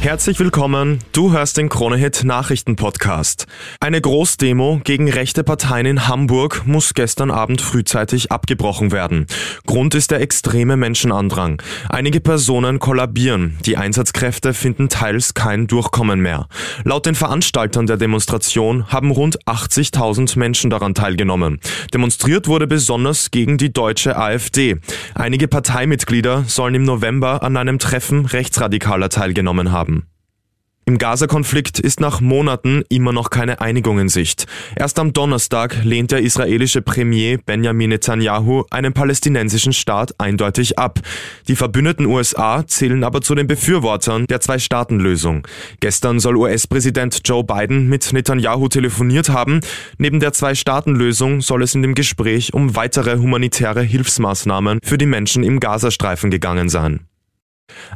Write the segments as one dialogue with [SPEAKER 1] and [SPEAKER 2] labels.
[SPEAKER 1] Herzlich willkommen, du hörst den Kronehit Nachrichten Podcast. Eine Großdemo gegen rechte Parteien in Hamburg muss gestern Abend frühzeitig abgebrochen werden. Grund ist der extreme Menschenandrang. Einige Personen kollabieren, die Einsatzkräfte finden teils kein Durchkommen mehr. Laut den Veranstaltern der Demonstration haben rund 80.000 Menschen daran teilgenommen. Demonstriert wurde besonders gegen die deutsche AfD. Einige Parteimitglieder sollen im November an einem Treffen Rechtsradikaler teilgenommen haben. Im Gaza-Konflikt ist nach Monaten immer noch keine Einigung in Sicht. Erst am Donnerstag lehnt der israelische Premier Benjamin Netanyahu einen palästinensischen Staat eindeutig ab. Die verbündeten USA zählen aber zu den Befürwortern der Zwei-Staaten-Lösung. Gestern soll US-Präsident Joe Biden mit Netanyahu telefoniert haben. Neben der Zwei-Staaten-Lösung soll es in dem Gespräch um weitere humanitäre Hilfsmaßnahmen für die Menschen im Gazastreifen gegangen sein.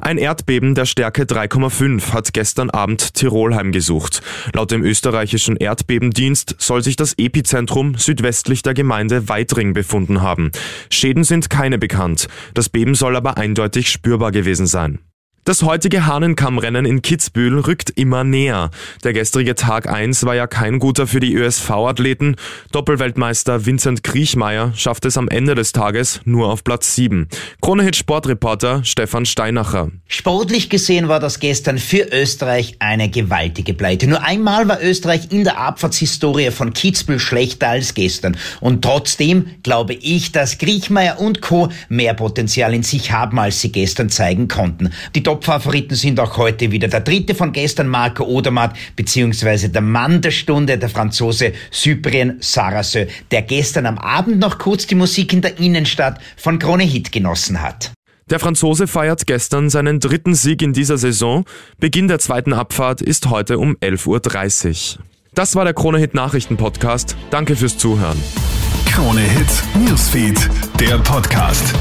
[SPEAKER 1] Ein Erdbeben der Stärke 3,5 hat gestern Abend Tirol heimgesucht. Laut dem österreichischen Erdbebendienst soll sich das Epizentrum südwestlich der Gemeinde Weitring befunden haben. Schäden sind keine bekannt. Das Beben soll aber eindeutig spürbar gewesen sein. Das heutige Hahnenkammrennen in Kitzbühel rückt immer näher. Der gestrige Tag 1 war ja kein guter für die ÖSV-Athleten. Doppelweltmeister Vincent Kriechmeier schafft es am Ende des Tages nur auf Platz 7. Kronehit Sportreporter Stefan Steinacher.
[SPEAKER 2] Sportlich gesehen war das gestern für Österreich eine gewaltige Pleite. Nur einmal war Österreich in der Abfahrtshistorie von Kitzbühel schlechter als gestern. Und trotzdem glaube ich, dass Kriechmeier und Co. mehr Potenzial in sich haben, als sie gestern zeigen konnten. Die Top-Favoriten sind auch heute wieder der dritte von gestern, Marco Odermatt, beziehungsweise der Mann der Stunde, der Franzose Cyprien Sarasö, der gestern am Abend noch kurz die Musik in der Innenstadt von Krone Hit genossen hat.
[SPEAKER 1] Der Franzose feiert gestern seinen dritten Sieg in dieser Saison. Beginn der zweiten Abfahrt ist heute um 11.30 Uhr. Das war der Krone Hit Nachrichten Podcast. Danke fürs Zuhören.
[SPEAKER 3] Krone Hit Newsfeed, der Podcast.